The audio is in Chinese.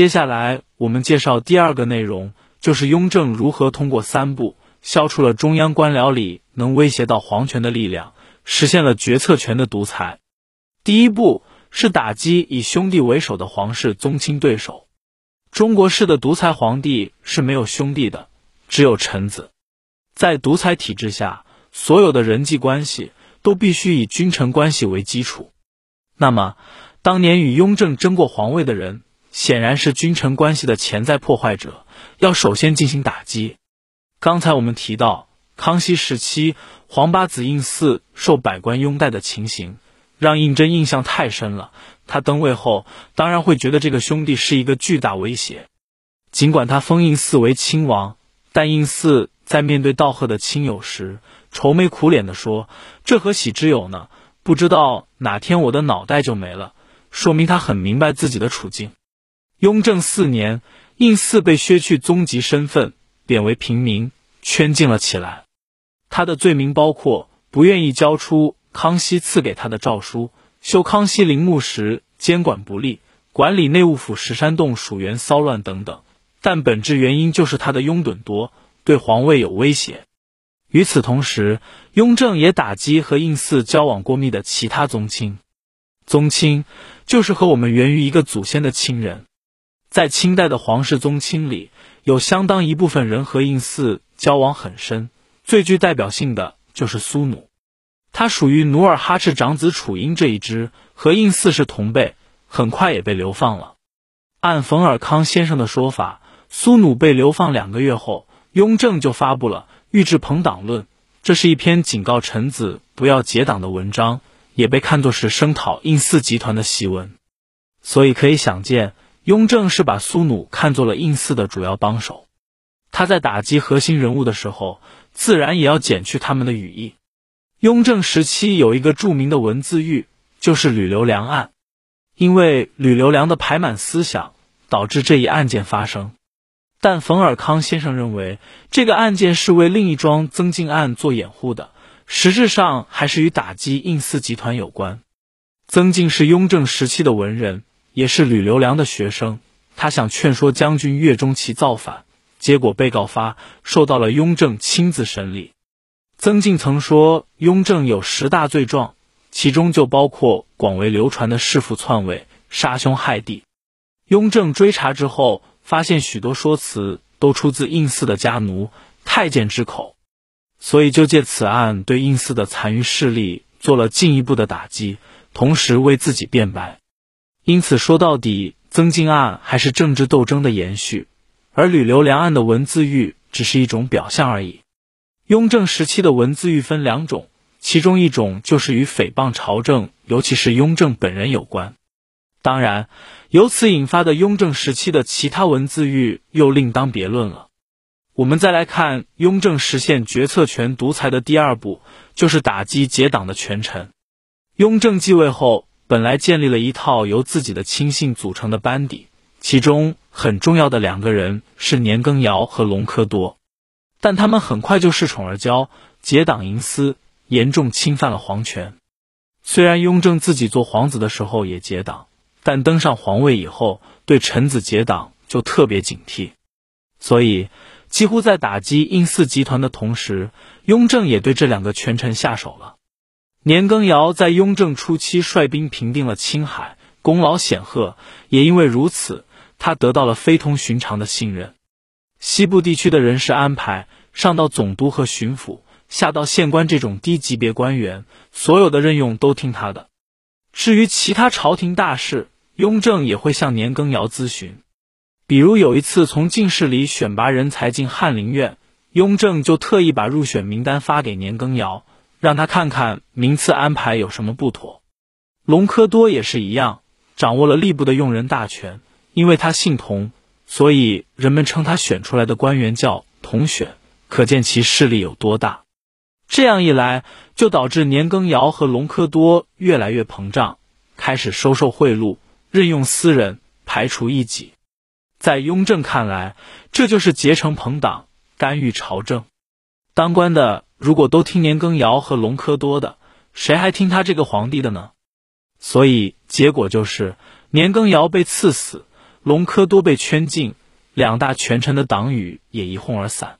接下来我们介绍第二个内容，就是雍正如何通过三步消除了中央官僚里能威胁到皇权的力量，实现了决策权的独裁。第一步是打击以兄弟为首的皇室宗亲对手。中国式的独裁皇帝是没有兄弟的，只有臣子。在独裁体制下，所有的人际关系都必须以君臣关系为基础。那么，当年与雍正争过皇位的人，显然是君臣关系的潜在破坏者，要首先进行打击。刚才我们提到，康熙时期皇八子胤祀受百官拥戴的情形，让胤禛印象太深了。他登位后，当然会觉得这个兄弟是一个巨大威胁。尽管他封胤祀为亲王，但胤祀在面对道贺的亲友时，愁眉苦脸地说：“这何喜之有呢？不知道哪天我的脑袋就没了。”说明他很明白自己的处境。雍正四年，胤祀被削去宗籍身份，贬为平民，圈禁了起来。他的罪名包括不愿意交出康熙赐给他的诏书。修康熙陵墓时监管不力，管理内务府石山洞属园骚乱等等，但本质原因就是他的拥趸多，对皇位有威胁。与此同时，雍正也打击和胤祀交往过密的其他宗亲。宗亲就是和我们源于一个祖先的亲人，在清代的皇室宗亲里，有相当一部分人和胤祀交往很深，最具代表性的就是苏努。他属于努尔哈赤长子楚英这一支，和胤祀是同辈，很快也被流放了。按冯尔康先生的说法，苏努被流放两个月后，雍正就发布了《御制朋党论》，这是一篇警告臣子不要结党的文章，也被看作是声讨胤祀集团的檄文。所以可以想见，雍正是把苏努看作了胤祀的主要帮手。他在打击核心人物的时候，自然也要减去他们的羽翼。雍正时期有一个著名的文字狱，就是吕留良案。因为吕留良的排满思想，导致这一案件发生。但冯尔康先生认为，这个案件是为另一桩增进案做掩护的，实质上还是与打击胤祀集团有关。曾静是雍正时期的文人，也是吕留良的学生。他想劝说将军岳钟琪造反，结果被告发，受到了雍正亲自审理。曾静曾说，雍正有十大罪状，其中就包括广为流传的弑父篡位、杀兄害弟。雍正追查之后，发现许多说辞都出自胤祀的家奴、太监之口，所以就借此案对胤祀的残余势力做了进一步的打击，同时为自己辩白。因此说到底，曾静案还是政治斗争的延续，而吕留良案的文字狱只是一种表象而已。雍正时期的文字狱分两种，其中一种就是与诽谤朝政，尤其是雍正本人有关。当然，由此引发的雍正时期的其他文字狱又另当别论了。我们再来看雍正实现决策权独裁的第二步，就是打击结党的权臣。雍正继位后，本来建立了一套由自己的亲信组成的班底，其中很重要的两个人是年羹尧和隆科多。但他们很快就恃宠而骄，结党营私，严重侵犯了皇权。虽然雍正自己做皇子的时候也结党，但登上皇位以后，对臣子结党就特别警惕。所以，几乎在打击胤祀集团的同时，雍正也对这两个权臣下手了。年羹尧在雍正初期率兵平定了青海，功劳显赫，也因为如此，他得到了非同寻常的信任。西部地区的人事安排，上到总督和巡抚，下到县官这种低级别官员，所有的任用都听他的。至于其他朝廷大事，雍正也会向年羹尧咨询。比如有一次从进士里选拔人才进翰林院，雍正就特意把入选名单发给年羹尧，让他看看名次安排有什么不妥。隆科多也是一样，掌握了吏部的用人大权，因为他姓童。所以人们称他选出来的官员叫同选，可见其势力有多大。这样一来，就导致年羹尧和隆科多越来越膨胀，开始收受贿赂，任用私人，排除异己。在雍正看来，这就是结成朋党，干预朝政。当官的如果都听年羹尧和隆科多的，谁还听他这个皇帝的呢？所以结果就是年羹尧被赐死。隆科多被圈禁，两大权臣的党羽也一哄而散。